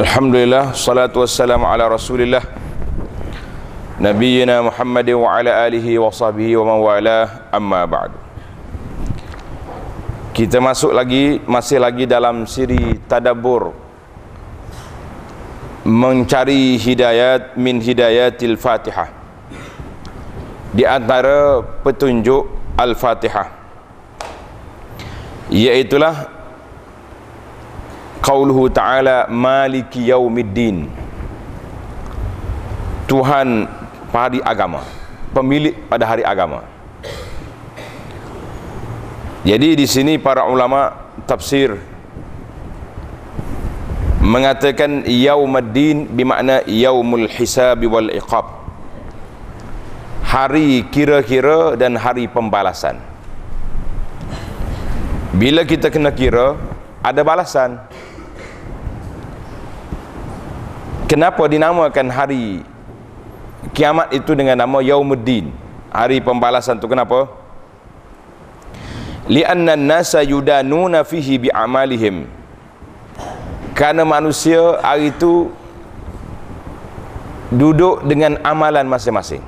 Alhamdulillah salatu wassalamu ala Rasulillah. Nabiyyina Muhammad wa ala alihi wa sahbihi wa man wala amma ba'd Kita masuk lagi masih lagi dalam siri tadabbur. Mencari hidayat min hidayatil Fatihah. Di antara petunjuk Al-Fatihah iaitulah qauluhu ta'ala maliki yaumiddin. Tuhan pada agama pemilik pada hari agama. Jadi di sini para ulama tafsir mengatakan yaumiddin bermakna yaumul hisab wal iqab. Hari kira-kira dan hari pembalasan. Bila kita kena kira ada balasan Kenapa dinamakan hari kiamat itu dengan nama Yaumuddin? Hari pembalasan itu kenapa? Lianna an-nasa yudanuna fihi bi'amalihim. Karena manusia hari itu duduk dengan amalan masing-masing.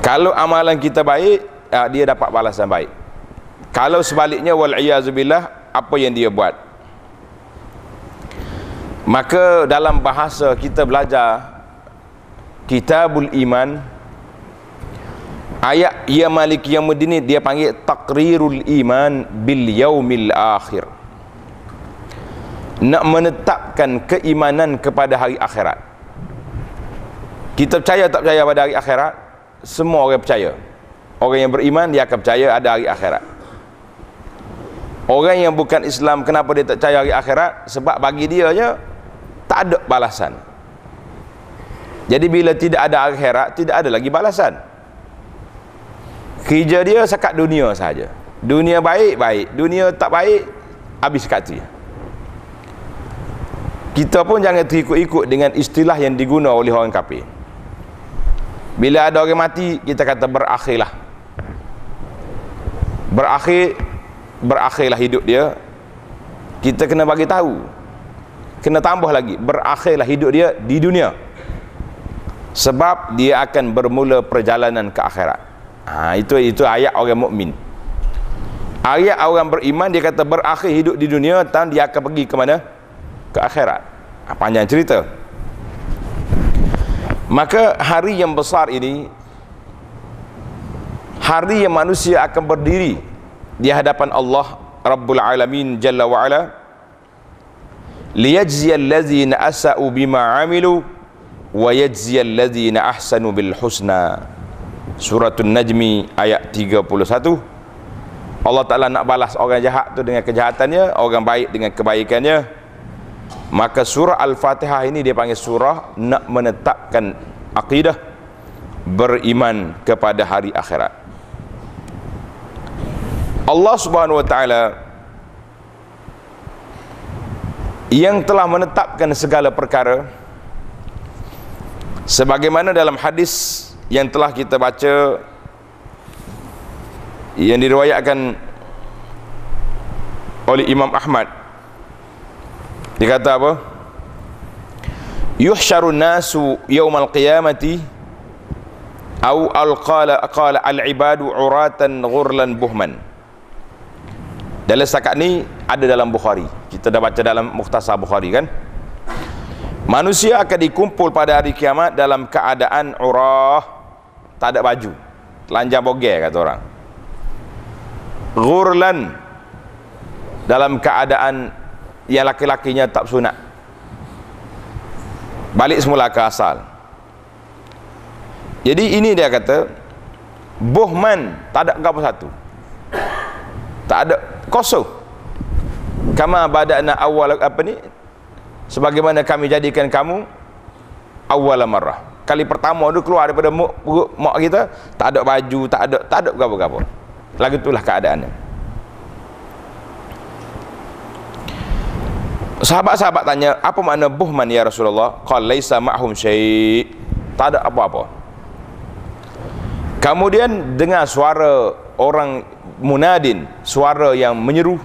Kalau amalan kita baik, dia dapat balasan baik. Kalau sebaliknya wal billah apa yang dia buat? Maka dalam bahasa kita belajar Kitabul Iman Ayat Ya Malik Yamuddin dia panggil Taqrirul Iman Bil Yaumil Akhir. Nak menetapkan keimanan kepada hari akhirat. Kita percaya tak percaya pada hari akhirat? Semua orang percaya. Orang yang beriman dia akan percaya ada hari akhirat. Orang yang bukan Islam kenapa dia tak percaya hari akhirat? Sebab bagi dia je tak ada balasan. Jadi bila tidak ada akhirat tidak ada lagi balasan. Kerja dia sekat dunia saja. Dunia baik baik. Dunia tak baik habis kat kita pun jangan terikut-ikut dengan istilah yang diguna oleh orang kafir. Bila ada orang mati kita kata berakhirlah. Berakhir berakhirlah hidup dia. Kita kena bagi tahu kena tambah lagi. Berakhirlah hidup dia di dunia. Sebab dia akan bermula perjalanan ke akhirat. Ha, itu itu ayat orang mukmin. Ayat orang beriman dia kata berakhir hidup di dunia dan dia akan pergi ke mana? Ke akhirat. Ha, panjang cerita. Maka hari yang besar ini hari yang manusia akan berdiri di hadapan Allah Rabbul Alamin Jalla wa'ala asa'u bima amilu wa yajzi allazina ahsanu bil husna. Suratul najmi ayat 31 Allah Ta'ala nak balas orang jahat tu dengan kejahatannya orang baik dengan kebaikannya. Maka surah Al-Fatihah ini dia panggil surah nak menetapkan akidah beriman kepada hari akhirat. Allah Subhanahu wa taala yang telah menetapkan segala perkara sebagaimana dalam hadis yang telah kita baca yang diriwayatkan oleh Imam Ahmad. Dia kata apa? Yuhsyaru nasu yawmal qiyamati au alqala qala al ibadu uratan ghurlan buhman. Dalam setakat ni ada dalam Bukhari. Kita dah baca dalam Mukhtasar Bukhari kan? Manusia akan dikumpul pada hari kiamat dalam keadaan urah tak ada baju. Telanjang bogel kata orang. Ghurlan dalam keadaan yang laki-lakinya tak sunat. Balik semula ke asal. Jadi ini dia kata buhman tak ada apa satu. Tak ada kosong kama bada'na awal apa ni? Sebagaimana kami jadikan kamu awal marrah kali pertama tu keluar daripada mak, mak kita tak ada baju tak ada tak ada apa-apa lagu itulah keadaannya. Sahabat-sahabat tanya apa makna buhman ya Rasulullah? Qala laisa ma'hum syai. Tak ada apa-apa. Kemudian dengar suara orang munadin suara yang menyeru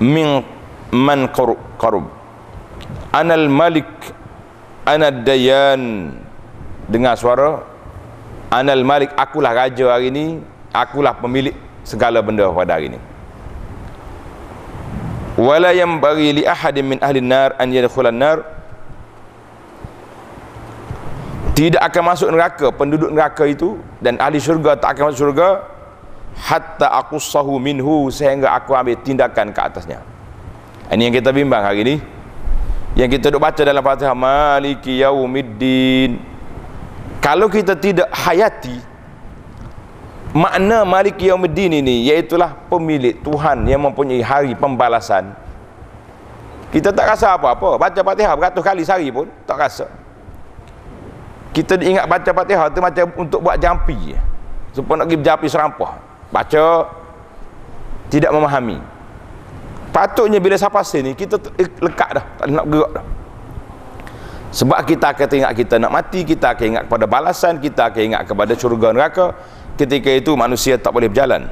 min man qarub anal malik anad dayan. Dengar suara? Anal malik akulah raja hari ini akulah pemilik segala benda pada hari ini wala yang bagi li ahadin min ahli nar an yadkhulan nar. Tidak akan masuk neraka penduduk neraka itu dan ahli syurga tak akan masuk syurga hatta aku sahu minhu sehingga aku ambil tindakan ke atasnya. Ini yang kita bimbang hari ini yang kita duk baca dalam Fatihah Maliki Yaumiddin. Kalau kita tidak hayati makna Maliki Yaumiddin ini iaitulah pemilik Tuhan yang mempunyai hari pembalasan. Kita tak rasa apa-apa. Baca Fatihah beratus kali sehari pun tak rasa. Kita ingat baca Fatihah tu macam untuk buat jampi supaya nak pergi jampi serampah baca. Tidak memahami. Patutnya bila siapa sini kita eh, lekat dah. Tak nak gerak dah. Sebab kita akan ingat kita nak mati kita akan ingat kepada balasan kita akan ingat kepada syurga neraka. Ketika itu manusia tak boleh berjalan.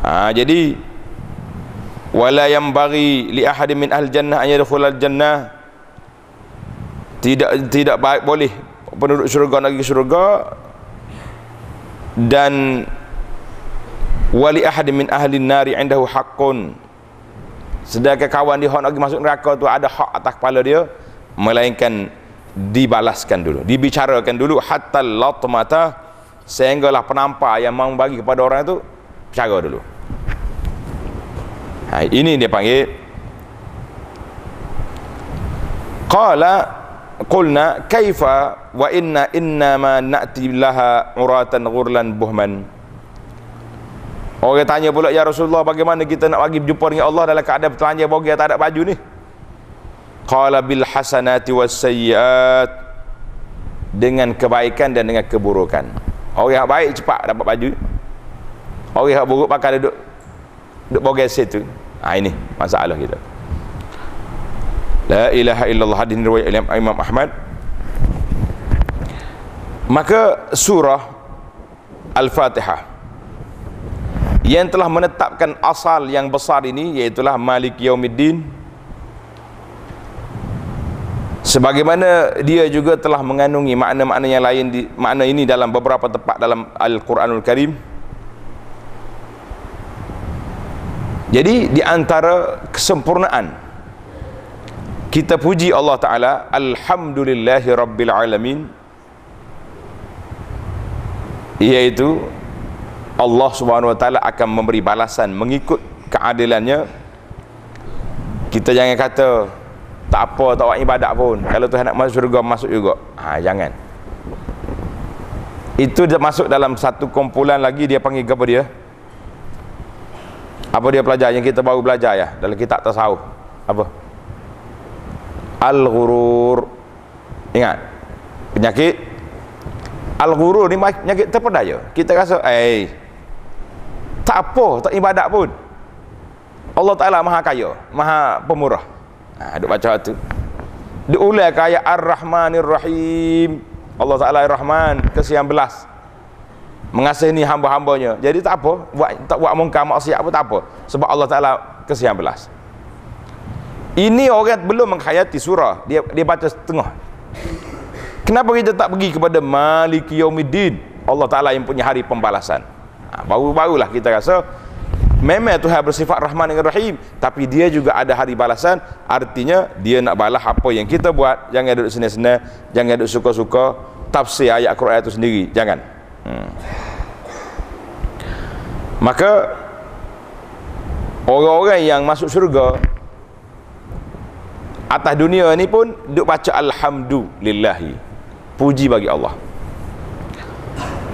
Ha, jadi wala yang bagi li ahadin min ahli jannah an yadkhul jannah. Tidak tidak baik boleh penduduk syurga nak pergi syurga. Dan wali ahadin min ahli nari indahu haqqun. Sedangkan kawan dia nak masuk neraka tu ada hak atas kepala dia melainkan dibalaskan dulu dibicarakan dulu hatta latmata sehinggalah penampak yang mau bagi kepada orang itu cara dulu. Ha, ini dia panggil. Qala qulna kaifa wa inna innama na'ti laha uratan ghurlan buhman Orang tanya pula ya Rasulullah bagaimana kita nak bagi berjumpa dengan Allah dalam keadaan telanjang bogel tak ada baju ni? Qala bil hasanati was sayyiat dengan kebaikan dan dengan keburukan. Orang yang baik cepat dapat baju. Orang yang buruk pakai duduk duduk bogel situ. Ha ini masalah kita. La ilaha illallah hadis riwayat Imam Ahmad. Maka surah Al-Fatihah yang telah menetapkan asal yang besar ini iaitulah Malik Yaumiddin. Sebagaimana dia juga telah mengandungi makna-makna yang lain di makna ini dalam beberapa tempat dalam Al-Quranul Karim. Jadi di antara kesempurnaan kita puji Allah Ta'ala Alhamdulillahi Rabbil Alamin iaitu Allah Subhanahu Wa Taala akan memberi balasan mengikut keadilannya. Kita jangan kata tak apa tak buat ibadat pun. Kalau Tuhan nak masuk syurga masuk juga. Ha, jangan. Itu dia masuk dalam satu kumpulan lagi dia panggil apa dia? Apa dia pelajar? Yang kita baru belajar ya? Dalam kitab tasawuf. Apa? Al-ghurur. Ingat? Penyakit? Al-ghurur ni penyakit terpedaya. Kita rasa eh tak apa tak ibadat pun. Allah Ta'ala maha kaya maha pemurah. Ha, duk baca tu. Duk ulai kaya Ar-Rahmanir Rahim Allah Ta'ala Ar-Rahman kesian belas. Mengasihani hamba-hambanya. Jadi tak apa buat tak buat mungkar maksiat apa tak apa. Sebab Allah Ta'ala kesian belas. Ini orang belum menghayati surah. Dia dia baca setengah. Kenapa kita tak pergi kepada Maliki Yaumiddin? Allah Ta'ala yang punya hari pembalasan baru-barulah kita rasa memang Tuhan bersifat Rahman dan Rahim tapi dia juga ada hari balasan. Artinya dia nak balas apa yang kita buat. Jangan duduk senang-senang jangan duduk suka-suka. Tafsir ayat Quran itu sendiri jangan. Hmm. maka orang-orang yang masuk syurga atas dunia ni pun duk baca Alhamdulillahi. Puji bagi Allah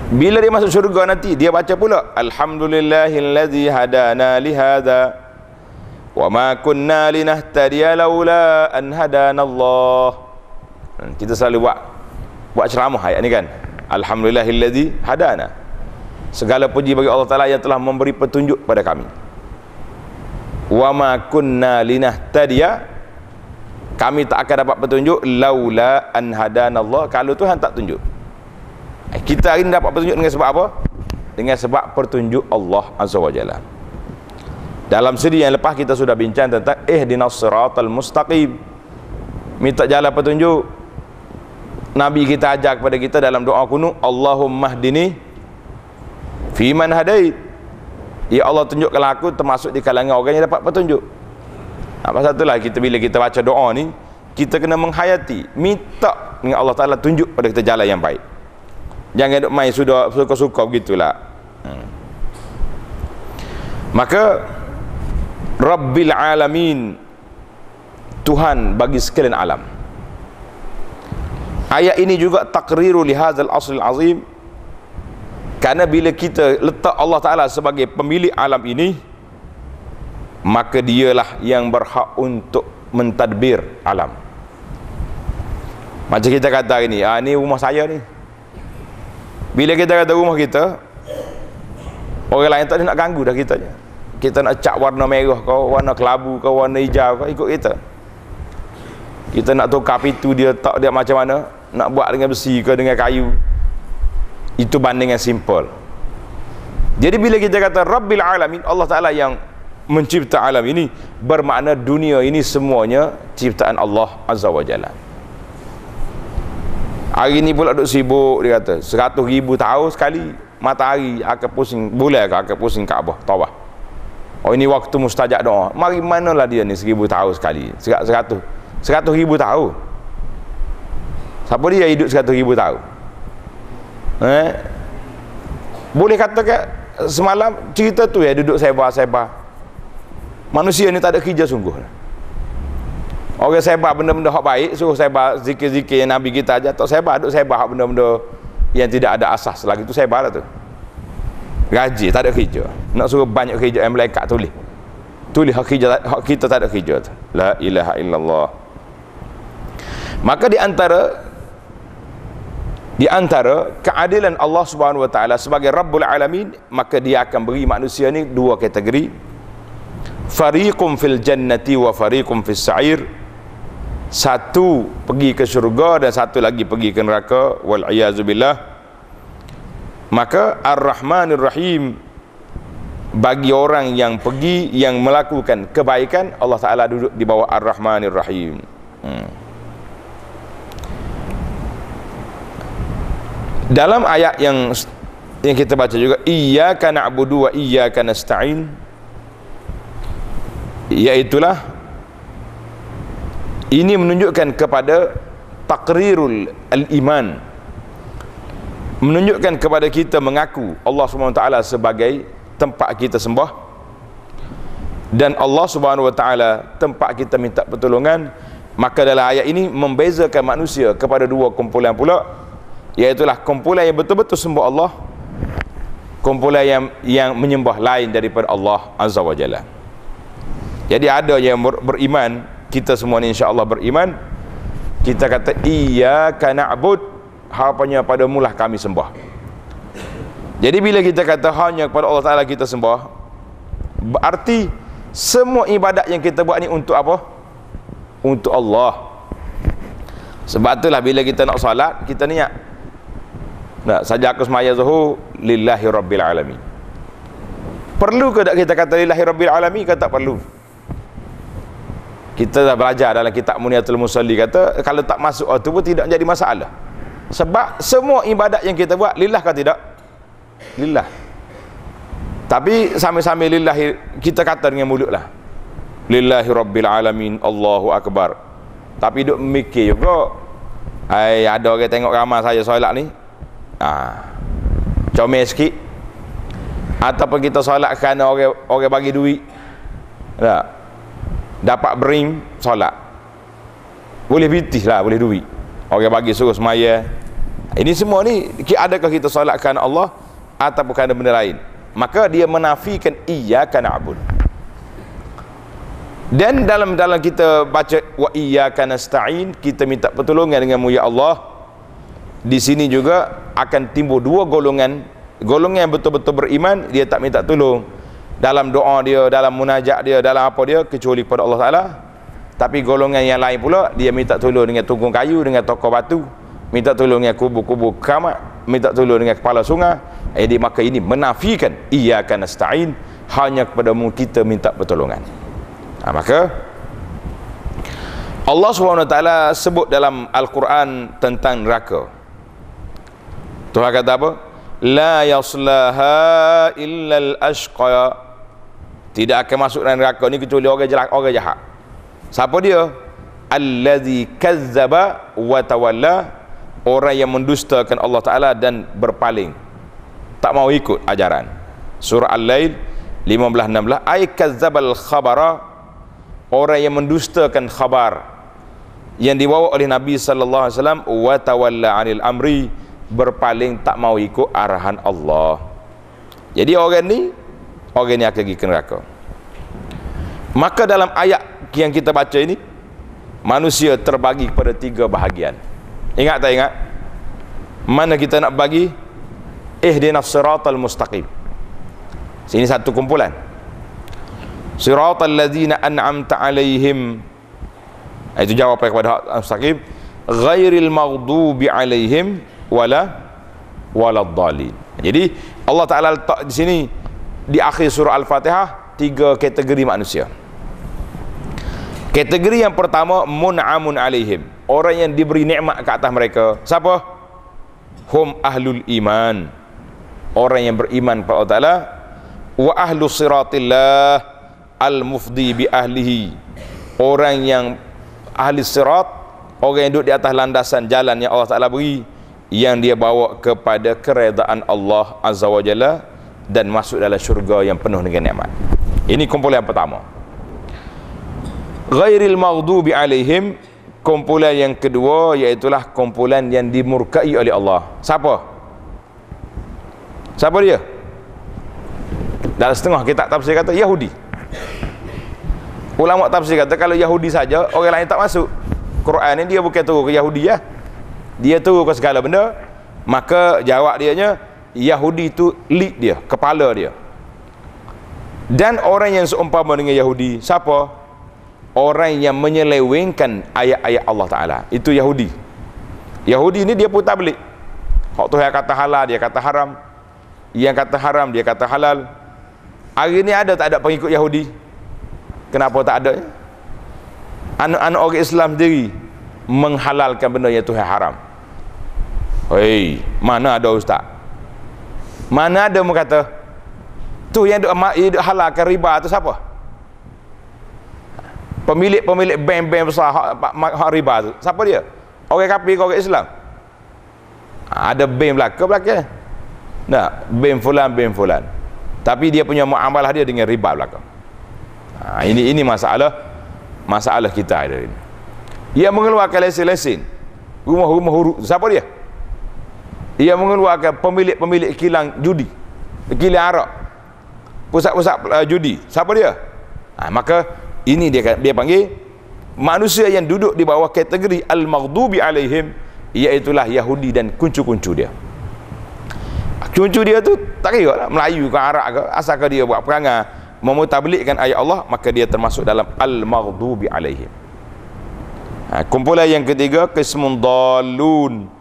bila dia masuk syurga nanti dia baca pula alhamdulillahillazi hadana li hadza wa ma kunna linahtadiya laula an hadana Allah hmm, kita selalu buat buat ceramah ayat ni kan? Alhamdulillahilladzi hadana. Segala puji bagi Allah taala yang telah memberi petunjuk pada kami. Wa ma kunna linahtadiya. Kami tak akan dapat petunjuk laula an hadanallah. Kalau Tuhan tak tunjuk kita hari ini dapat petunjuk dengan sebab apa? Dengan sebab petunjuk Allah azza wajalla dalam siri yang lepas kita sudah bincang tentang ihdinas siratal mustaqim. Minta jalan petunjuk. Nabi kita ajar kepada kita dalam doa kunut Allahumma hdini fi man hadait. Ya Allah tunjukkanlah aku termasuk di kalangan orang yang dapat petunjuk. Ha, pasal itulah kita bila kita baca doa ni kita kena menghayati minta dengan Allah Ta'ala tunjuk pada kita jalan yang baik jangan duk main sudah suka-suka begitulah. Hmm. maka Rabbil Alamin Tuhan bagi sekalian alam. Ayat ini juga takriru lihazal asl azim. Kerana bila kita letak Allah Ta'ala sebagai pemilik alam ini maka dialah yang berhak untuk mentadbir alam. Macam kita kata hari ni ah, ni rumah saya ni bila kita kata rumah kita orang lain tak nak ganggu dah kita kita nak cat warna merah kau warna kelabu kau warna hijau kau ikut kita. Kita nak tukar pintu dia tak dia macam mana nak buat dengan besi ke dengan kayu. Itu bandingan simple. Jadi bila kita kata Rabbil Alamin Allah Ta'ala yang mencipta alam ini bermakna dunia ini semuanya ciptaan Allah Azza wa Jalla hari ini pula duduk sibuk dia kata. Seratus ribu tahun sekali matahari akan pusing boleh ke akan pusing Kaabah tawah oh ini waktu mustajab doa. Mari manalah dia ni seribu tahun sekali. Seratus. Seratus ribu tahun siapa dia hidup seratus ribu tahun eh? boleh katakan semalam cerita tu ya duduk sebar-sebar. Manusia ni tak ada kerja sungguh orang sebar benda-benda hak baik suruh sebar zikir-zikir yang Nabi kita ajar. Tak sebar duk sebar benda-benda yang tidak ada asas. Lagi tu sebar lah tu. Gaji tak ada kerja. Nak suruh banyak kerja yang malaikat tulis. Tulis hak kerja hak kita tak ada kerja tu. La ilaha illallah. Maka di antara di antara keadilan Allah Subhanahu wa taala sebagai Rabbul Alamin maka dia akan beri manusia ni dua kategori. Fariqum fil jannati wa fariqum fis sa'ir satu pergi ke syurga dan satu lagi pergi ke neraka wal billah maka ar-rahmanir rahim bagi orang yang pergi yang melakukan kebaikan Allah Taala duduk di bawah ar-rahmanir rahim hmm. dalam ayat yang yang kita baca juga iyyaka na'budu wa iyyaka nasta'in iaitulah ini menunjukkan kepada takrirul al-iman. Menunjukkan kepada kita mengaku Allah SWT sebagai tempat kita sembah. Dan Allah Subhanahu Wa Taala tempat kita minta pertolongan. Maka dalam ayat ini membezakan manusia kepada dua kumpulan pula. Iaitulah kumpulan yang betul-betul sembah Allah kumpulan yang yang menyembah lain daripada Allah Azza wa Jalla. Jadi ada yang ber beriman kita semua ni insya-Allah beriman kita kata iyyaka na'bud. Harapannya pada mulah kami sembah. Jadi bila kita kata hanya kepada Allah Taala kita sembah berarti semua ibadat yang kita buat ni untuk apa? Untuk Allah. Sebab itulah bila kita nak solat kita niat. Nak saja aku semaya zuhur lillahi rabbil alamin. Perlu ke tak kita kata lillahi rabbil alamin ke tak perlu kita dah belajar dalam kitab Muniatul Musalli kata kalau tak masuk itu pun tidak jadi masalah. Sebab semua ibadat yang kita buat lillah ke tidak? Lillah. Tapi sambil-sambil lillah kita kata dengan mulut lah. Lillahi rabbil alamin Allahu Akbar. Tapi duk mikir juga ay, ada orang tengok ramai saya solat ni. Ah, comel sikit. Ataupun kita solat kerana orang, orang bagi duit. Tak dapat bering solat. Boleh bitih lah boleh duit. Orang bagi suruh semaya. Ini semua ni adakah kita solat kerana Allah atau kerana benda lain? Maka dia menafikan iya kerana abud dan dalam dalam kita baca wa iyyaka nasta'in kita minta pertolongan denganmu ya Allah. Di sini juga akan timbul dua golongan. Golongan yang betul-betul beriman dia tak minta tolong dalam doa dia dalam munajat dia dalam apa dia kecuali pada Allah Taala. Tapi golongan yang lain pula dia minta tolong dengan tunggung kayu dengan tokoh batu minta tolong dengan kubur-kubur kamat minta tolong dengan kepala sungai. Jadi maka ini menafikan iyyaka nasta'in. Hanya kepadamu kita minta pertolongan. Ha, maka Allah SWT sebut dalam Al-Quran tentang neraka. Tuhan kata apa? La yaslaha illa al-ashqa Tidak akan masuk dalam neraka ni kecuali orang jahat, orang jahat. Siapa dia? Allazi kazzaba wa tawalla Orang yang mendustakan Allah Ta'ala dan berpaling Tak mau ikut ajaran Surah Al-Lail 15-16 Ay kazzabal khabara orang yang mendustakan khabar yang dibawa oleh Nabi sallallahu alaihi wasallam wa 'anil amri berpaling tak mau ikut arahan Allah. Jadi orang ni orang ni akan pergi ke neraka. Maka dalam ayat yang kita baca ini manusia terbagi kepada tiga bahagian. Ingat tak ingat? Mana kita nak bagi? Ihdinas siratal mustaqim. Sini satu kumpulan siratal ladzina an'amta alaihim itu jawapan kepada mustaqim ghairil maghdubi alaihim wala waladdallin jadi Allah Taala letak di sini di akhir surah al-fatihah tiga kategori manusia. Kategori yang pertama mun'amun alaihim. Orang yang diberi nikmat ke atas mereka siapa? Hum ahlul iman. Orang yang beriman kepada Allah Taala. Wa ahlus siratillah al-mufdi bi ahlihi. Orang yang ahli sirat orang yang duduk di atas landasan jalan yang Allah Ta'ala beri yang dia bawa kepada keredaan Allah Azza wa Jalla dan masuk dalam syurga yang penuh dengan nikmat ini kumpulan yang pertama ghairil maghdubi alaihim kumpulan yang kedua iaitulah kumpulan yang dimurkai oleh Allah siapa? siapa dia? dalam setengah kita tafsir kata Yahudi Ulama tafsir kata kalau Yahudi saja orang lain tak masuk. Quran ni dia bukan turun ke Yahudi ya. Dia turun ke segala benda. Maka jawab dia nya Yahudi tu lead dia, kepala dia. Dan orang yang seumpama dengan Yahudi, siapa? Orang yang menyelewengkan ayat-ayat Allah Taala. Itu Yahudi. Yahudi ni dia putar balik. Hak tu yang kata halal, dia kata haram. Yang kata haram, dia kata halal. Hari ni ada tak ada pengikut Yahudi? Kenapa tak ada? Anak-anak orang Islam sendiri menghalalkan benda yang Tuhan haram. Hei, mana ada ustaz? Mana ada mu kata tu yang duk duk halalkan riba tu siapa? Pemilik-pemilik bank-bank besar hak, hak riba tu. Siapa dia? Orang kafir ke orang Islam? Ada bank belaka belaka. Nah, bank fulan, bank fulan. Tapi dia punya muamalah dia dengan riba belaka ha, ini ini masalah masalah kita hari ini ia mengeluarkan lesen-lesen rumah-rumah huruf siapa dia ia mengeluarkan pemilik-pemilik kilang judi. Kilang arak. Pusat-pusat uh, judi. Siapa dia? Ha, maka ini dia dia panggil manusia yang duduk di bawah kategori al-maghdubi alaihim iaitulah Yahudi dan kuncu-kuncu dia. Kuncu dia tu tak kira lah Melayu ke Arab ke asalkan dia buat perangai memutablikkan ayat Allah maka dia termasuk dalam al-maghdubi alaihim. Ha, kumpulan yang ketiga kismun dalun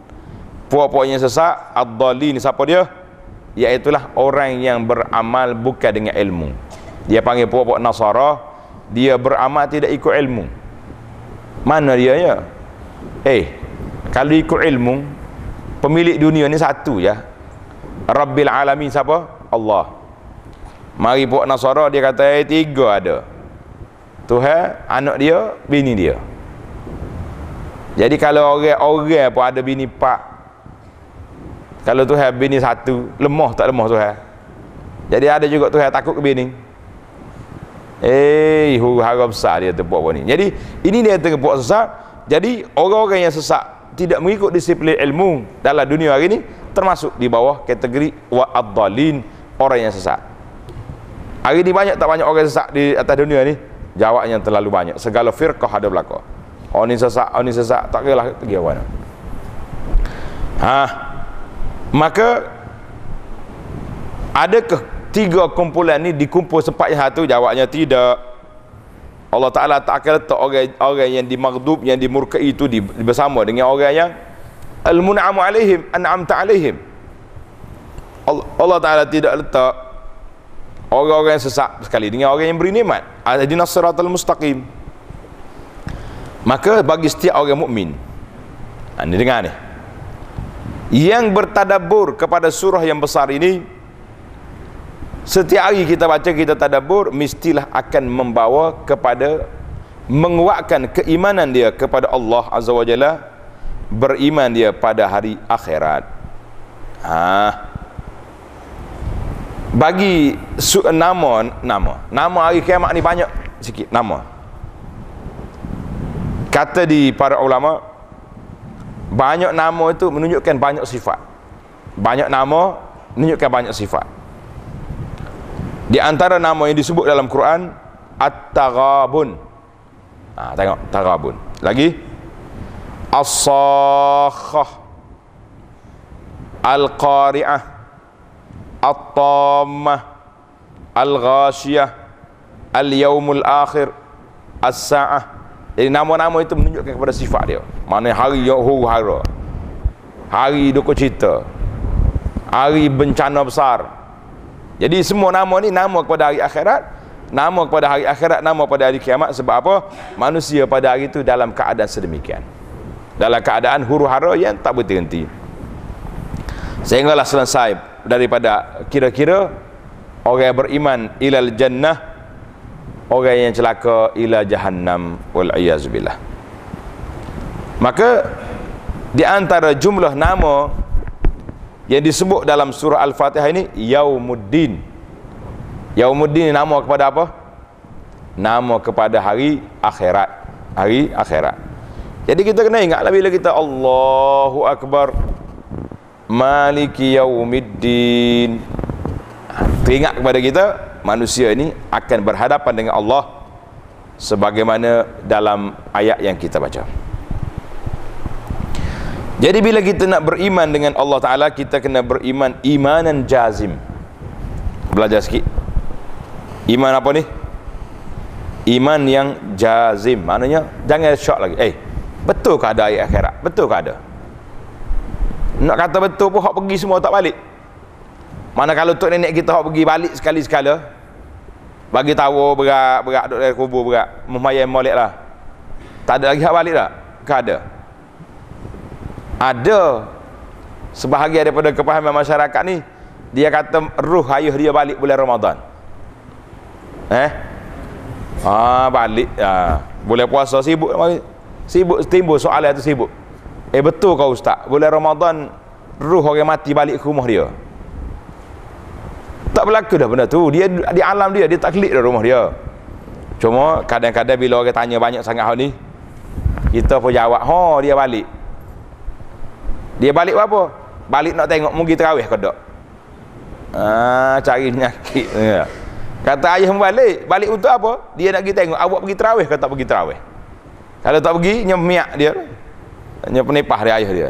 puak-puak yang sesat ad-dalin siapa dia? Iaitulah orang yang beramal bukan dengan ilmu. Dia panggil puak-puak nasara. Dia beramal tidak ikut ilmu. Mana dia ya? Eh kalau ikut ilmu pemilik dunia ni satu ya. Rabbil alamin siapa? Allah. Mari buat Nasara dia kata eh, tiga ada. Tuhan, anak dia, bini dia. Jadi kalau orang-orang pun ada bini pak. Kalau Tuhan bini satu, lemah tak lemah Tuhan. Jadi ada juga Tuhan takut ke bini. Eh, huru hara besar dia tu buat ni. Jadi ini dia tengah buat sesat. Jadi orang-orang yang sesat tidak mengikut disiplin ilmu dalam dunia hari ini termasuk di bawah kategori wa ad orang yang sesat. Hari ni banyak tak banyak orang sesak di atas dunia ni? Jawabnya terlalu banyak. Segala firqah ada belaka. Oh ni sesak, oh ni sesak, tak kira lah pergi awak. Ha. Maka adakah tiga kumpulan ni dikumpul sepat yang satu? Jawabnya tidak. Allah Ta'ala tak akan letak orang, orang yang dimaghdub, yang dimurkai itu bersama dengan orang yang al-mun'amu alaihim, an'amta alaihim. Allah, Allah Ta'ala tidak letak orang-orang yang sesak sekali dengan orang yang beri nikmat. Adina siratal mustaqim. Maka bagi setiap orang mukmin. Ha, ini dengar ni. Yang bertadabur kepada surah yang besar ini setiap hari kita baca kita tadabur mestilah akan membawa kepada menguatkan keimanan dia kepada Allah Azza wa Jalla beriman dia pada hari akhirat ha. bagi su- nama nama nama hari kiamat ni banyak sikit nama kata di para ulama banyak nama itu menunjukkan banyak sifat banyak nama menunjukkan banyak sifat di antara nama yang disebut dalam Quran At-Taghabun. Ha, tengok Taghabun. Lagi As-Sakhah. Al-Qari'ah. At-Tammah. Al-Ghashiyah. Al-Yawmul Akhir. As-Sa'ah. Jadi nama-nama itu menunjukkan kepada sifat dia. Mana hari huru hara. Hari duka cita. Hari bencana besar. Jadi semua nama ni nama kepada hari akhirat, nama kepada hari akhirat, nama pada hari kiamat sebab apa? Manusia pada hari itu dalam keadaan sedemikian. Dalam keadaan huru-hara yang tak berhenti. Sehinggalah selesai daripada kira-kira orang yang beriman ilal jannah orang yang celaka ila jahannam wal billah. Maka di antara jumlah nama yang disebut dalam surah Al-Fatihah ini Yaumuddin Yaumuddin nama kepada apa? nama kepada hari akhirat hari akhirat jadi kita kena ingatlah bila kita Allahu Akbar Maliki Yaumiddin teringat kepada kita manusia ini akan berhadapan dengan Allah sebagaimana dalam ayat yang kita baca jadi bila kita nak beriman dengan Allah Ta'ala Kita kena beriman imanan jazim Belajar sikit Iman apa ni? Iman yang jazim Maknanya jangan shock lagi Eh betul ke ada ayat akhirat? Betul ke ada? Nak kata betul pun Hak pergi semua tak balik Mana kalau tok nenek kita Hak pergi balik sekali-sekala Bagi tahu berat Berat duduk dari kubur berat Muhmayam molek lah. Tak ada lagi hak balik tak? Ke ada? ada. Sebahagian daripada kepahaman masyarakat ni dia kata ruh ayah dia balik bulan Ramadan. Eh? Ah balik. Ah boleh puasa sibuk sibuk timbul soalan itu sibuk. Eh betul kau ustaz. Bulan Ramadan ruh orang mati balik ke rumah dia tak berlaku dah benda tu dia di alam dia dia tak klik dah rumah dia cuma kadang-kadang bila orang tanya banyak sangat hal ni kita pun jawab ha dia balik dia balik apa? Balik nak tengok mungkin terawih ke tak? Ah, cari penyakit. Ya. Kata ayah balik, balik untuk apa? Dia nak pergi tengok awak pergi terawih ke tak pergi terawih. Kalau tak pergi, nyemiak dia. Hanya penipah dia ayah dia.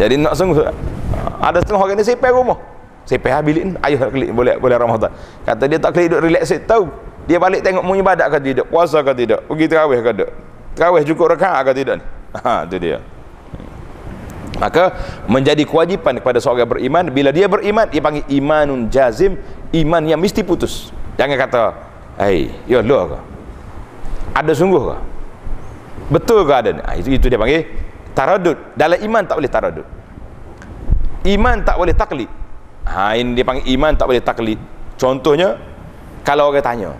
Jadi nak sungguh. Ada setengah ni sepeh rumah. Ha bilik ayah nak kelik boleh boleh Ramadan. Kata dia tak kelik duduk relax tahu. Dia balik tengok mu ibadat ke tidak, puasa ke tidak, pergi terawih ke tak. Terawih cukup rakaat ke tidak ni? Ha, tu dia maka menjadi kewajipan kepada seorang yang beriman bila dia beriman dia panggil imanun jazim iman yang mesti putus jangan kata hei ya lu ke ada sungguh ke betul ke ada ha, itu, itu dia panggil taradud dalam iman tak boleh taradud iman tak boleh taklid ha, ini dia panggil iman tak boleh taklid. Contohnya kalau orang tanya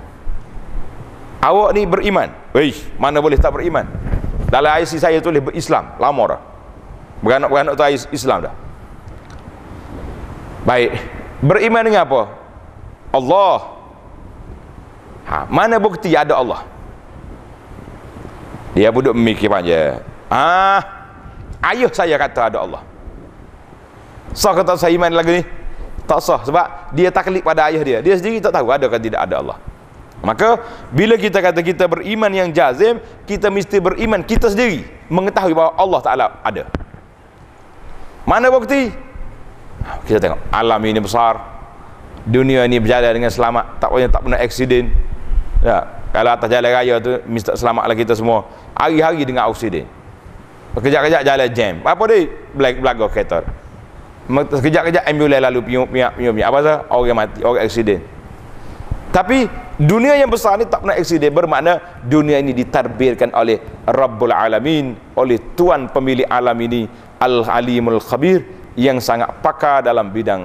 awak ni beriman? Weish, mana boleh tak beriman? Dalam IC saya tulis berislam lama dah. Beranak-beranak tu Islam dah. Baik beriman dengan apa? Allah. Ha, mana bukti ada Allah? Dia duduk memikir panjang. Ah ayah saya kata ada Allah. Sah kata saya iman lagi ni tak sah sebab dia taklid pada ayah dia dia sendiri tak tahu ada ke tidak ada Allah Maka bila kita kata kita beriman yang jazim, kita mesti beriman kita sendiri mengetahui bahawa Allah Taala ada. Mana bukti? Kita tengok alam ini besar. Dunia ini berjalan dengan selamat, tak pernah tak pernah aksiden. Ya, kalau atas jalan raya tu mesti selamatlah kita semua. Hari-hari dengan aksiden. Kejap-kejap jalan jam. Apa dia? Belaga kereta. Sekejap-kejap ambulans lalu piup piup piup. Apa sah? Orang mati, orang aksiden. Tapi dunia yang besar ni tak pernah aksiden bermakna dunia ini ditarbirkan oleh Rabbul Alamin, oleh Tuan pemilik alam ini, Al-Alimul Khabir yang sangat pakar dalam bidang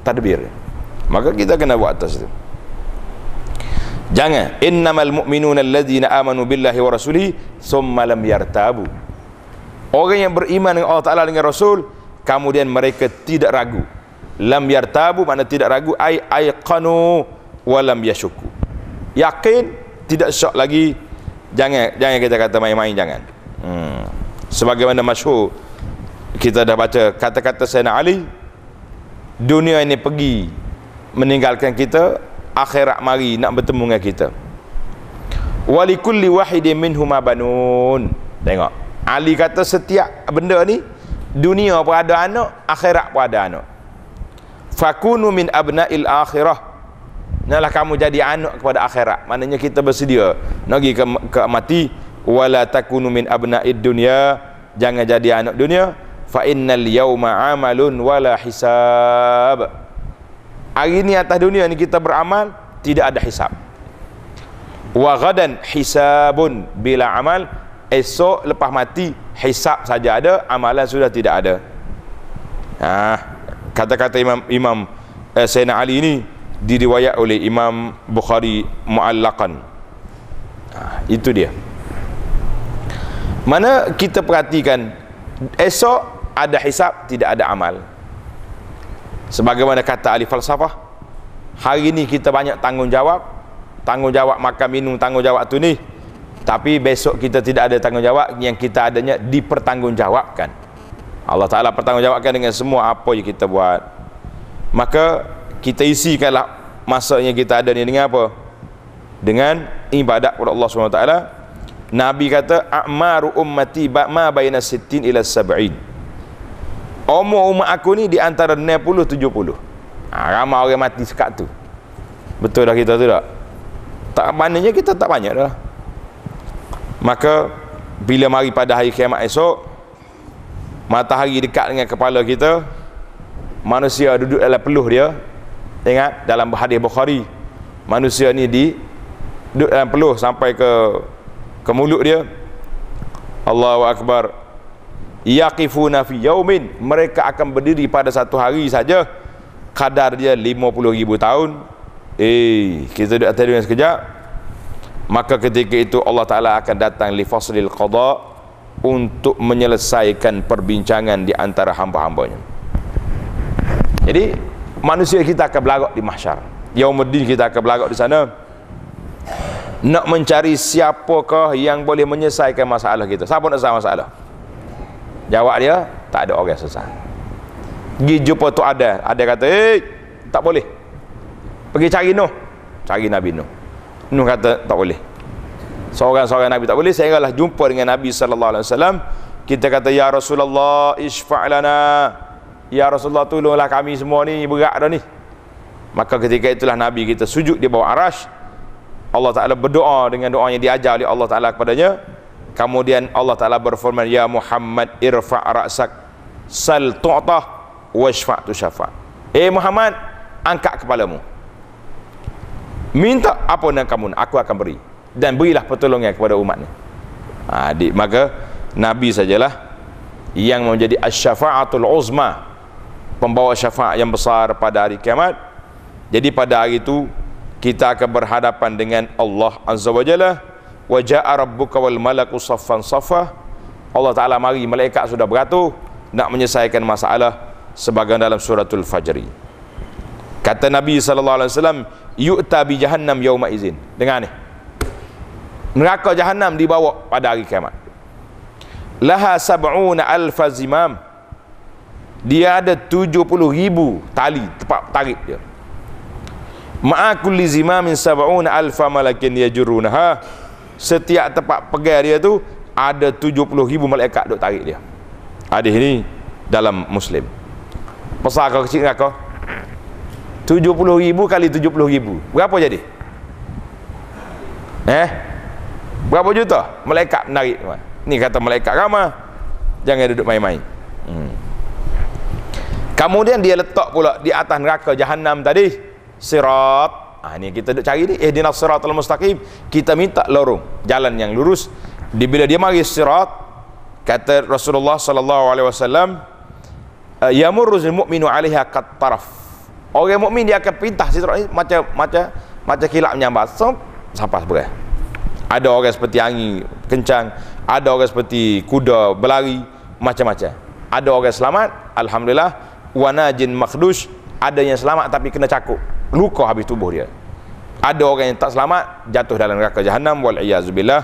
tadbir. Maka kita kena buat atas itu. Jangan innamal mu'minuna alladzina amanu billahi wa rasulihi thumma lam yartabu. Orang yang beriman dengan Allah Taala dengan Rasul kemudian mereka tidak ragu. Lam yartabu mana tidak ragu ai aiqanu walam yashku yakin? Tidak syak lagi. Jangan jangan kita kata main-main jangan. Hmm. sebagaimana masyhur kita dah baca kata-kata Sayyidina Ali dunia ini pergi meninggalkan kita akhirat mari nak bertemu dengan kita. Walikulli wahidin minhuma banun tengok. Ali kata setiap benda ni dunia pun ada anak akhirat pun ada anak. Fakunu min abna'il akhirah. Nalah kamu jadi anak kepada akhirat. Maknanya kita bersedia nak pergi ke, ke mati. Wala takunu min abna'id dunya jangan jadi anak dunia. Fa innal yawma amalun wala hisab. Hari ni atas dunia ni kita beramal tidak ada hisab. Wa gadan hisabun bila amal esok lepas mati hisab saja ada amalan sudah tidak ada. Ha, kata-kata imam imam eh, Sayyidina Ali ini diriwayat oleh Imam Bukhari muallaqan. Ha, itu dia. Mana kita perhatikan esok ada hisab tidak ada amal. Sebagaimana kata ahli falsafah hari ini kita banyak tanggungjawab tanggungjawab makan minum tanggungjawab tu ni tapi besok kita tidak ada tanggungjawab yang kita adanya dipertanggungjawabkan. Allah Ta'ala pertanggungjawabkan dengan semua apa yang kita buat. Maka kita isikanlah masa yang kita ada ni dengan apa? Dengan ibadat kepada Allah SWT Nabi kata a'maru ummati ma bayna sittin ila sab'in. Umur umat aku ni di antara 60 70 ha, ramai orang mati sekat tu. Betul dah kita tu tak? Tak maknanya kita tak banyak dah maka bila mari pada hari kiamat esok matahari dekat dengan kepala kita manusia duduk dalam peluh dia. Ingat dalam hadis Bukhari manusia ni di duduk dalam peluh sampai ke ke mulut dia. Allahu Akbar. Yaqifuna fi yaumin. Mereka akan berdiri pada satu hari saja. Kadar dia 50 ribu tahun. Eh kita duduk atas dunia sekejap maka ketika itu Allah Ta'ala akan datang li faslil qada untuk menyelesaikan perbincangan di antara hamba-hambanya. Jadi manusia kita akan berlagak di mahsyar. Yaumuddin kita akan berlagak di sana. Nak mencari siapakah yang boleh menyelesaikan masalah kita. Siapa nak selesai masalah? Jawab dia tak ada orang selesai. Pergi jumpa tu ada ada kata eh tak boleh. Pergi cari Nuh. Cari Nabi Nuh Nuh kata tak boleh. Seorang-seorang Nabi tak boleh sehinggalah jumpa dengan Nabi wasallam. Kita kata ya Rasulullah isfa' lana. Ya Rasulullah tolonglah kami semua ni berat dah ni. Maka ketika itulah Nabi kita sujud di bawah arash Allah Ta'ala berdoa dengan doa yang diajar oleh Allah Ta'ala kepadanya. Kemudian Allah Ta'ala berfirman ya Muhammad irfa' ra'sak sal tu'tah washfa' tu syafa' eh Muhammad angkat kepalamu minta apa yang kamu nak aku akan beri. Dan berilah pertolongan kepada umat ni ha, di, maka Nabi sajalah yang menjadi asyafa'atul uzma pembawa syafaat yang besar pada hari kiamat. Jadi pada hari itu kita akan berhadapan dengan Allah Azza wa Jalla. Wa ja'a rabbuka wal malaku saffan saffa. Allah Ta'ala mari malaikat sudah beratur nak menyelesaikan masalah sebagian dalam suratul fajri. Kata Nabi sallallahu alaihi wasallam yu'ta bi jahannam yauma izin. Dengar ni. Neraka jahannam dibawa pada hari kiamat. Laha sab'una alfa zimam. Dia ada 70 ribu tali tempat tarik dia. Ma'a kulli zimamin sab'una alfa malakin yajrunaha setiap tempat pegang dia tu ada 70 ribu malaikat duk tarik dia. Hadis ini dalam muslim. Besar kau kecil kau 70 ribu kali 70 ribu. Berapa jadi? Eh? Berapa juta? Malaikat menarik. Ni kata malaikat ramah. Jangan duduk main-main. Hmm. kemudian dia letak pula di atas neraka jahanam tadi. Sirat. Ah ni kita duk cari ni. Ihdinas siratal mustaqim. Kita minta lorong. Jalan yang lurus. Di bila dia mari sirat kata Rasulullah sallallahu alaihi wasallam eh, yamurrul mu'minu 'alaiha taraf orang mukmin dia akan pintah sirat ni macam macam macam kilap menyambar. So, sampai sebelah ada orang seperti angin kencang ada orang seperti kuda berlari macam-macam. Ada orang selamat alhamdulillah wanajin makdush ada yang selamat tapi kena cakup luka habis tubuh dia. Ada orang yang tak selamat jatuh dalam neraka jahanam wal iazubillah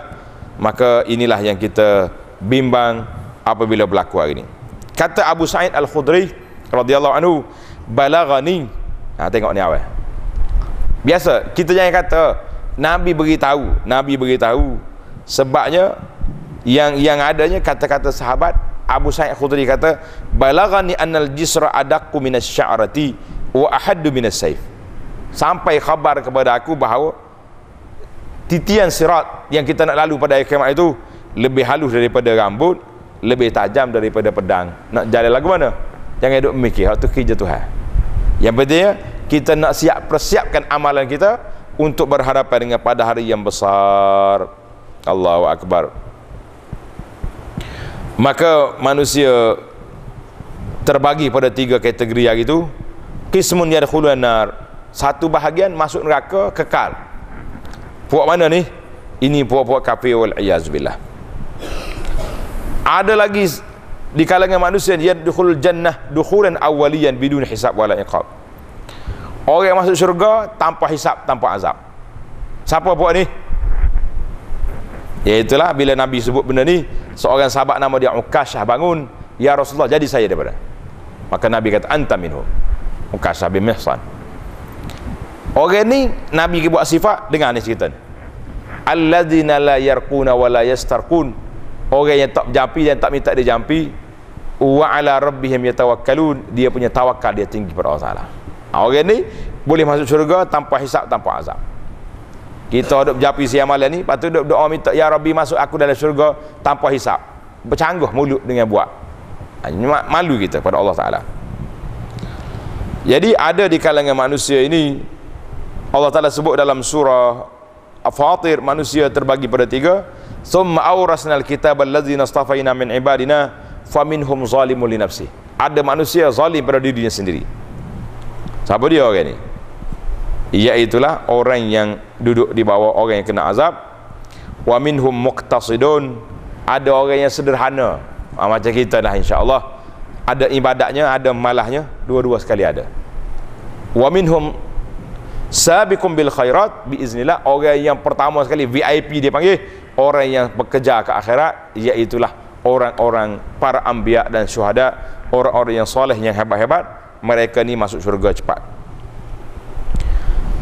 maka inilah yang kita bimbang apabila berlaku hari ini. Kata Abu Sa'id Al-Khudri radhiyallahu anhu balagani. Ha tengok ni awal. Biasa kita jangan kata nabi beritahu nabi beritahu. Sebabnya yang yang adanya kata-kata sahabat Abu Sa'id Khudri kata balagani annal jisra adaqqu minas sya'rati wa ahaddu minas saif sampai khabar kepada aku bahawa titian sirat yang kita nak lalu pada akhir kiamat itu lebih halus daripada rambut lebih tajam daripada pedang. Nak jalan lagu mana? Jangan duduk mikir waktu kerja Tuhan yang pentingnya kita nak siap persiapkan amalan kita untuk berhadapan dengan pada hari yang besar. Allahu Akbar. Maka manusia terbagi pada tiga kategori hari itu kismun yadkhulun nar satu bahagian masuk neraka kekal. Puak mana ni? Ini puak-puak kafir wal billah. Ada lagi di kalangan manusia dia dukhul jannah dukhulan awaliyan bidun hisab wala iqab. Orang yang masuk syurga tanpa hisab tanpa azab. Siapa puak ni? Iaitulah bila Nabi sebut benda ni seorang sahabat nama dia Ukashah bangun ya Rasulullah jadi saya daripada. Maka Nabi kata anta minhum Ukashah bin Mihsan. Orang ni Nabi buat sifat dengan ni cerita ni. Alladzina la yarquna wa la. Orang yang tak jampi dan tak minta dia jampi wa ala rabbihim yatawakkalun. Dia punya tawakal dia tinggi pada Allah Taala. Ha, orang ni boleh masuk syurga tanpa hisap tanpa azab. Kita duduk jampi si amalan ni, tu duduk doa minta ya Rabbi masuk aku dalam syurga tanpa hisap. Bercanggah mulut dengan buat. Ha, malu kita pada Allah Taala. Jadi ada di kalangan manusia ini Allah Ta'ala sebut dalam surah Fatir manusia terbagi pada tiga Thumma awrasna al-kitab al-ladhina astafaina min ibadina Faminhum zalimu li nafsi. Ada manusia zalim pada dirinya sendiri. Siapa dia orang ni? Iaitulah orang yang duduk di bawah orang yang kena azab. Wa minhum muqtasidun. Ada orang yang sederhana. Ha, Macam kita dah insyaAllah. Ada ibadatnya, ada malahnya Dua-dua sekali ada. Wa minhum sabiqum bil khairat biiznillah. Orang yang pertama sekali VIP dia panggil orang yang bekerja ke akhirat iaitu orang-orang para anbiya dan syuhada orang-orang yang soleh yang hebat-hebat mereka ni masuk syurga cepat.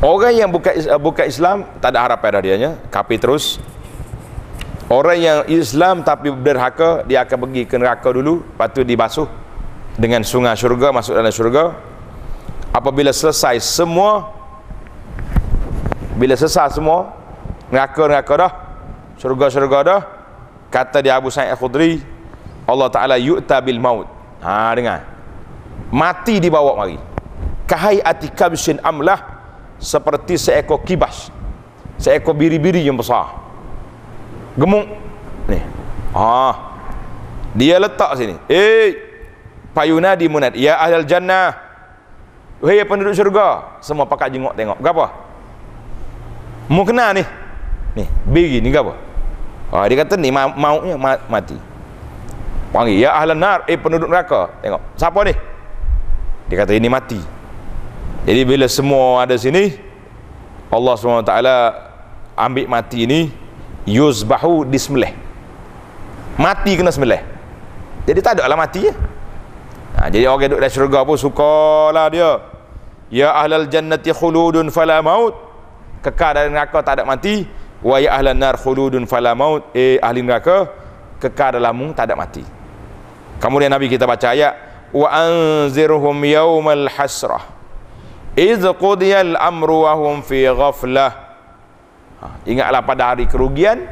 Orang yang bukan bukan Islam tak ada harapan dah dianya kafir terus. Orang yang Islam tapi berderhaka dia akan pergi ke neraka dulu lepas tu dibasuh dengan sungai syurga masuk dalam syurga. Apabila selesai semua bila selesai semua neraka-neraka dah syurga-syurga dah. Kata dia Abu Sa'id Khudri Allah Ta'ala yu'ta bil maut. Ha dengar. Mati dibawa mari. Kahai ati kabsin amlah seperti seekor kibas seekor biri-biri yang besar. Gemuk. Ni. Ha. Dia letak sini. Eh payuna di munad ya ahlal jannah. Wahai penduduk syurga semua pakat jengok tengok. Apa Mu kenal ni. Ni, biri ni ke apa? Ha, dia kata ni ma mautnya ma mati. Panggil ya ahlan nar, eh penduduk neraka. Tengok. Siapa ni? Dia kata ini mati. Jadi bila semua ada sini Allah SWT ambil mati ini yuzbahu disembelih. Mati kena sembelih. Jadi tak ada lah mati ya. Ha, jadi orang duduk dalam syurga pun sukalah dia. ya ahlal jannati khuludun fala maut kekal dalam neraka tak ada mati wa ya ahlan nar khuludun fala maut eh ahli neraka kekal dalam tak ada mati. Kemudian nabi kita baca ayat wa anzirhum yaumal hasrah iz qudiyal amru wa hum fi ghaflah. Ha, ingatlah pada hari kerugian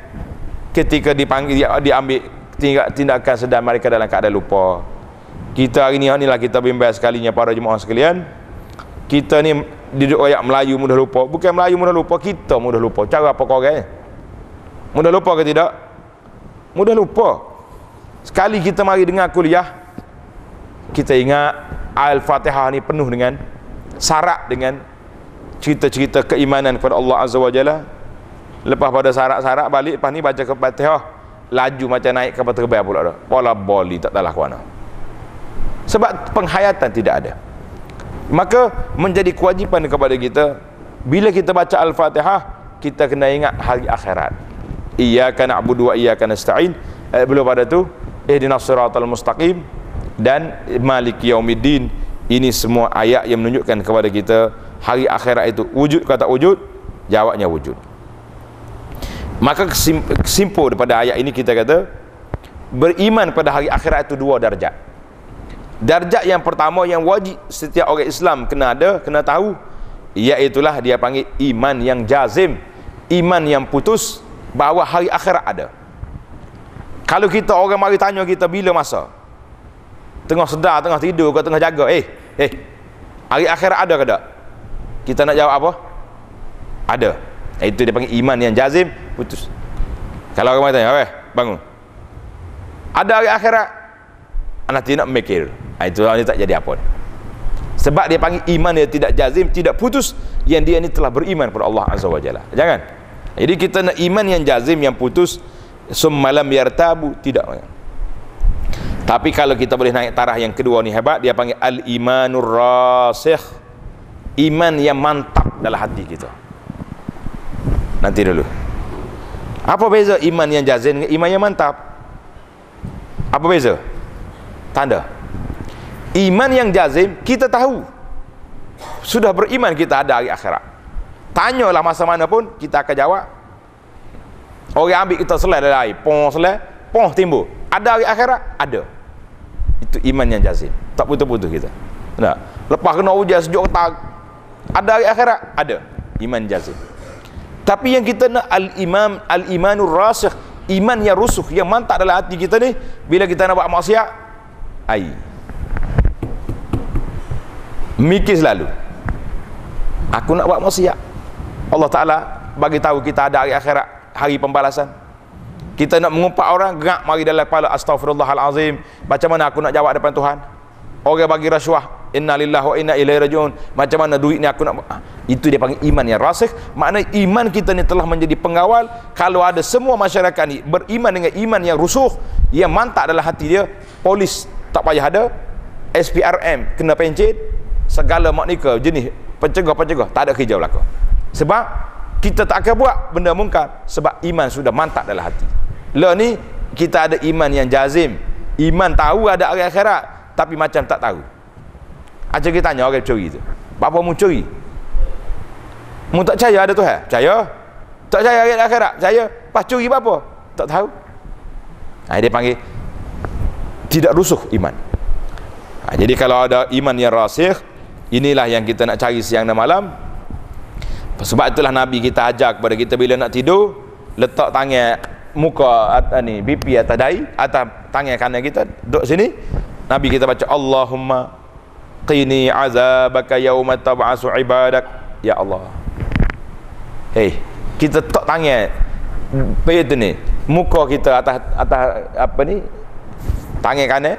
ketika dipanggil diambil tindakan sedang mereka dalam keadaan lupa. Kita hari ni inilah kita bimbang sekalinya para jemaah sekalian. Kita ni duduk ayat Melayu mudah lupa. Bukan Melayu mudah lupa kita mudah lupa. Cara apa kau orang? Mudah lupa ke tidak? Mudah lupa. Sekali kita mari dengar kuliah kita ingat Al-Fatihah ni penuh dengan syarat dengan cerita-cerita keimanan kepada Allah Azza wa Jalla. Lepas pada syarat-syarat balik lepas ni baca ke Fatihah laju macam naik kapal terbang pula dah. Bola boli tak tahu lah mana. Sebab penghayatan tidak ada maka menjadi kewajipan kepada kita bila kita baca al-fatihah kita kena ingat hari akhirat. Iyyaka na'budu wa iyyaka nasta'in. Eh, belum pada tu. Ihdinas siratal mustaqim. Dan malik yaumiddin. Ini semua ayat yang menunjukkan kepada kita hari akhirat itu wujud kata wujud? Jawabnya wujud. Maka kesimpulan daripada ayat ini kita kata beriman pada hari akhirat itu dua darjat darjat yang pertama yang wajib setiap orang Islam kena ada kena tahu iaitulah dia panggil iman yang jazim. Iman yang putus bahawa hari akhirat ada. Kalau kita orang mari tanya kita bila masa? Tengah sedar tengah tidur ke tengah jaga eh eh hari akhirat ada ke tak? Kita nak jawab apa? Ada. Itu dia panggil iman yang jazim putus. Kalau orang tanya eh bangun? Ada hari akhirat? Anak tidak mikir itu orang tak jadi apa sebab dia panggil iman dia tidak jazim tidak putus yang dia ni telah beriman kepada Allah Azza wa Jalla. Jangan. Jadi kita nak iman yang jazim yang putus summalam yartabu tidak. Tapi kalau kita boleh naik tarah yang kedua ni hebat dia panggil al-imanur rasikh. Iman yang mantap dalam hati kita. Nanti dulu. Apa beza iman yang jazim dengan iman yang mantap? Apa beza? Tanda iman yang jazim kita tahu. Sudah beriman kita ada hari akhirat. Tanyalah masa mana pun kita akan jawab. Orang ambil kita selai dari air pong selai pong timbul. Ada hari akhirat? Ada. Itu iman yang jazim. Tak putus-putus kita. Tak lepas kena hujan sejuk tak ada hari akhirat? Ada. Iman jazim. Tapi yang kita nak al-imam al-imanur rasikh iman yang rusuh yang mantap dalam hati kita ni bila kita nak buat maksiat? Ai mikir selalu. Aku nak buat maksiat. Allah Ta'ala bagi tahu kita ada hari akhirat hari pembalasan. Kita nak mengumpat orang gerak mari dalam kepala. Astagfirullahalazim macam mana aku nak jawab depan Tuhan? Orang bagi rasuah inna lillahi wa inna ilaihi rajiun. Macam mana duit ni aku nak itu dia panggil iman yang rasih. Makna iman kita ni telah menjadi pengawal. Kalau ada semua masyarakat ni beriman dengan iman yang rusuh yang mantap dalam hati dia polis tak payah ada SPRM kena pencet segala maknika jenis pencegah-pencegah tak ada kerja berlaku sebab kita tak akan buat benda mungkar sebab iman sudah mantap dalam hati. Lah ni kita ada iman yang jazim. Iman tahu ada hari akhirat tapi macam tak tahu. Aja kita tanya orang curi tu apa mu curi? Mu tak percaya ada Tuhan. Percaya? Tak percaya hari akhirat. Percaya? Pas curi apa tak tahu. Ha, dia panggil tidak rusuh iman. Ha, jadi kalau ada iman yang rasih inilah yang kita nak cari siang dan malam. Sebab itulah Nabi kita ajar kepada kita bila nak tidur letak tangan muka atas ni BP atas dahi atas tangan kanan kita duduk sini. Nabi kita baca Allahumma qini azabaka yawma tab'asu ibadak. Ya Allah. Hey kita tak tangan tu ni muka kita atas atas apa ni tangan kanan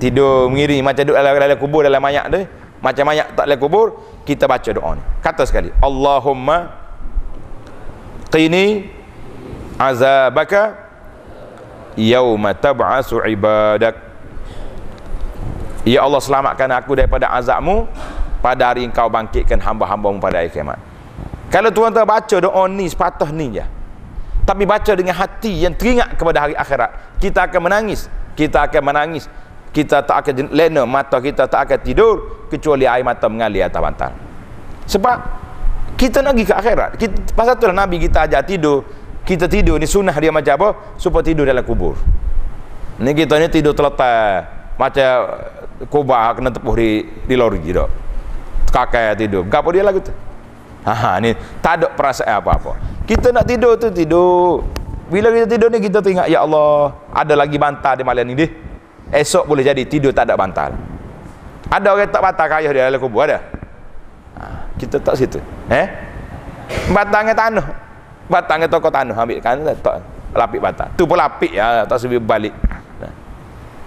tidur mengiring macam duduk dalam, dalam kubur dalam mayat tu macam mayat tak boleh kubur kita baca doa ni. Kata sekali Allahumma qini azabaka yauma tab'asu ibadak. Ya Allah selamatkan aku daripada azabmu pada hari engkau bangkitkan hamba-hambamu pada hari kiamat. Kalau tuan tuan baca doa ni sepatah ni je tapi baca dengan hati yang teringat kepada hari akhirat kita akan menangis kita akan menangis kita tak akan lena mata kita tak akan tidur kecuali air mata mengalir atas bantal. Sebab kita nak pergi ke akhirat. Kita, pasal itulah Nabi kita ajar tidur. Kita tidur ni sunnah dia macam apa? Supaya tidur dalam kubur. Ni kita ni tidur terletak macam kubah kena tepuh di di lori gitu kakak tidur. Gapo dia lagu tu? Ha, ni tak ada perasaan apa-apa. Kita nak tidur tu tidur. Bila kita tidur ni kita teringat ya Allah ada lagi bantal di malam ni esok boleh jadi tidur tak ada bantal. Ada orang tak bantal kaya di dalam kubur ada? Ha, kita tak situ. Eh? Batangnya tanah. Batangnya toko tanah ambil kan tak lapik bantal tu pun lapik ya tak sebab balik.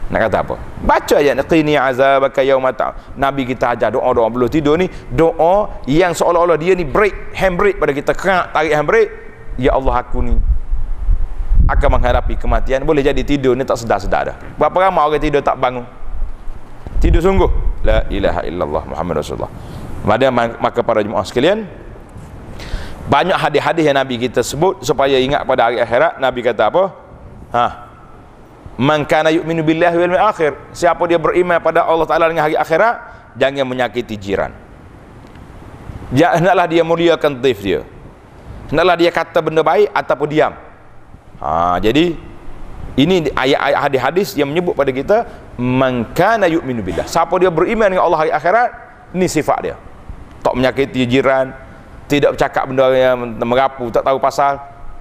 Nak kata apa? Baca ayat qini azabaka yauma ta. Nabi kita ajar doa-doa belum tidur ni, doa yang seolah-olah dia ni break, handbrake pada kita. Kerak tarik handbrake. Ya Allah aku ni akan menghadapi kematian. Boleh jadi tidur ni tak sedar-sedar dah. Berapa ramai orang tidur tak bangun? Tidur sungguh. La ilaha illallah Muhammad Rasulullah. Maka, maka para jemaah sekalian, banyak hadis-hadis yang Nabi kita sebut supaya ingat pada hari akhirat. Nabi kata apa? Ha, Man kana yu'minu billahi wal akhir. Siapa dia beriman pada Allah Taala dengan hari akhirat, jangan menyakiti jiran. Hendaklah dia muliakan dhaif dia. Hendaklah dia kata benda baik ataupun diam. Ha, jadi ini ayat-ayat hadis-hadis yang menyebut pada kita man kana yu'minu billah. Siapa dia beriman dengan Allah hari akhirat, ini sifat dia. Tak menyakiti jiran, tidak bercakap benda yang merapu, tak tahu pasal,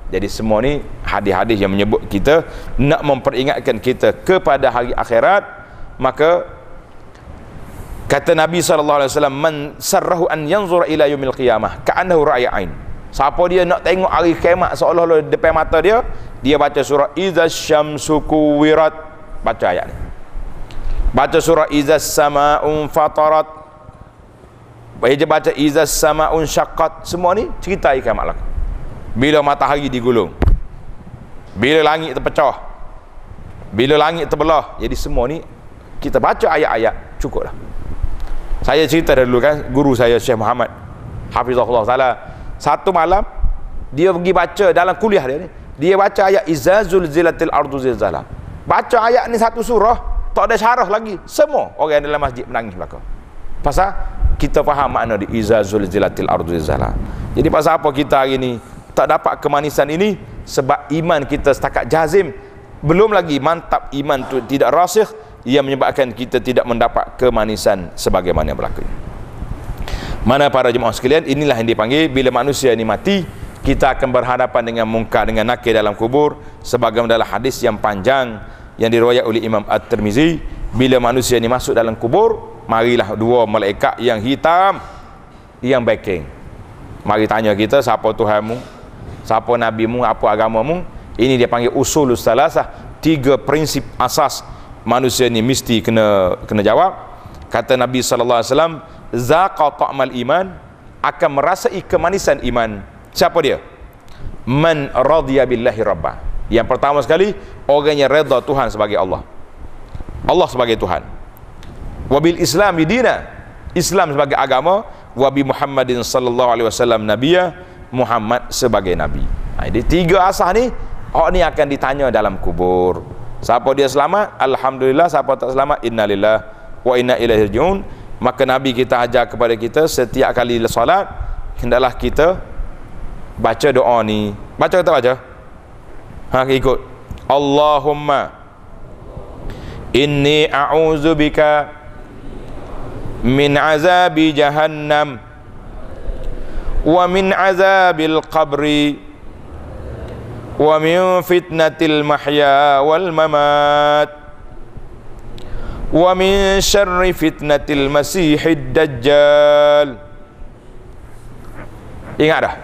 jadi semua ni hadis-hadis yang menyebut kita nak memperingatkan kita kepada hari akhirat maka kata Nabi sallallahu alaihi wasallam man sarrahu an yanzura ila yaumil qiyamah ka'annahu ra'ya ain siapa dia nak tengok hari kiamat seolah-olah depan mata dia dia baca surah iza syamsu kuwirat. Baca ayat ni. Baca surah iza sama'un fatarat. Baca iza sama'un syaqqat semua ni cerita hari kiamat lah. Bila matahari digulung. Bila langit terpecah. Bila langit terbelah. Jadi semua ni kita baca ayat-ayat cukup lah. Saya cerita dulu kan guru saya Syekh Muhammad Hafizahullah Ta'ala satu malam dia pergi baca dalam kuliah dia ni dia baca ayat izazul zilatil ardu zilzalah baca ayat ni satu surah tak ada syarah lagi. Semua orang dalam masjid menangis belakang. Pasal kita faham makna di izazul zilatil ardu zilzalah jadi pasal apa kita hari ni tak dapat kemanisan ini? Sebab iman kita setakat jazim belum lagi mantap iman tu tidak rasikh yang menyebabkan kita tidak mendapat kemanisan sebagaimana yang berlaku mana para jemaah sekalian inilah yang dipanggil bila manusia ini mati kita akan berhadapan dengan muka dengan nakir dalam kubur sebagaimana dalam hadis yang panjang yang diriwayat oleh Imam At-Tirmizi. Bila manusia ini masuk dalam kubur marilah dua malaikat yang hitam yang backing. Mari tanya kita siapa Tuhanmu? Siapa nabimu? Apa agamamu? Ini dia panggil usul salasah tiga prinsip asas manusia ni mesti kena kena jawab. Kata Nabi sallallahu alaihi wasallam zaqa ta'mal iman akan merasai kemanisan iman siapa dia man radiya billahi rabba yang pertama sekali orang yang redha Tuhan sebagai Allah Allah sebagai Tuhan wabil islam dina Islam sebagai agama wabi Muhammadin sallallahu alaihi wasallam nabiyya Muhammad sebagai nabi. Ha, jadi tiga asas ni orang ni akan ditanya dalam kubur. Siapa dia selamat? Alhamdulillah. Siapa tak selamat? Innalillah wa inna ilaihi rajiun maka Nabi kita ajar kepada kita setiap kali solat hendaklah kita baca doa ni. Baca atau tak baca? ha ikut. Allahumma inni a'udzubika min azabi jahannam wa min azabil qabri wa min fitnatil mahya wal mamat ومن شر فتنة المسيح الدجال ingat dah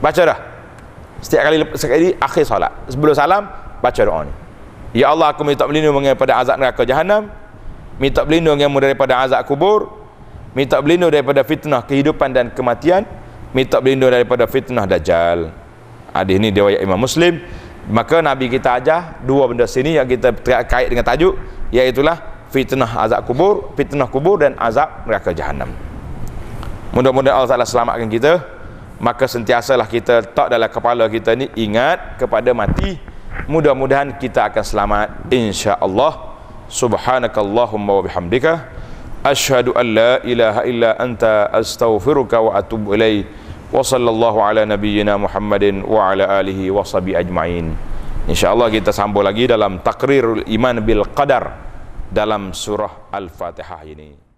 baca dah setiap kali sekali akhir solat sebelum salam baca doa ni ya Allah aku minta berlindung daripada azab neraka jahanam minta berlindung daripada azab kubur minta berlindung daripada fitnah kehidupan dan kematian minta berlindung daripada fitnah dajjal hadis ini riwayat Imam Muslim maka Nabi kita ajar dua benda sini yang kita terkait dengan tajuk iaitu fitnah azab kubur fitnah kubur dan azab neraka jahanam mudah-mudahan Allah Taala selamatkan kita. Maka sentiasalah kita tak dalam kepala kita ni ingat kepada mati. Mudah-mudahan kita akan selamat insya-Allah. Subhanakallahumma wa bihamdika. Ashhadu an la ilaha illa anta astaghfiruka wa atubu ilaih. Wa sallallahu ala nabiyyina Muhammadin wa ala alihi wa sahbihi ajma'in. Insyaallah kita sambung lagi dalam takrirul iman bil qadar dalam surah Al-Fatihah ini.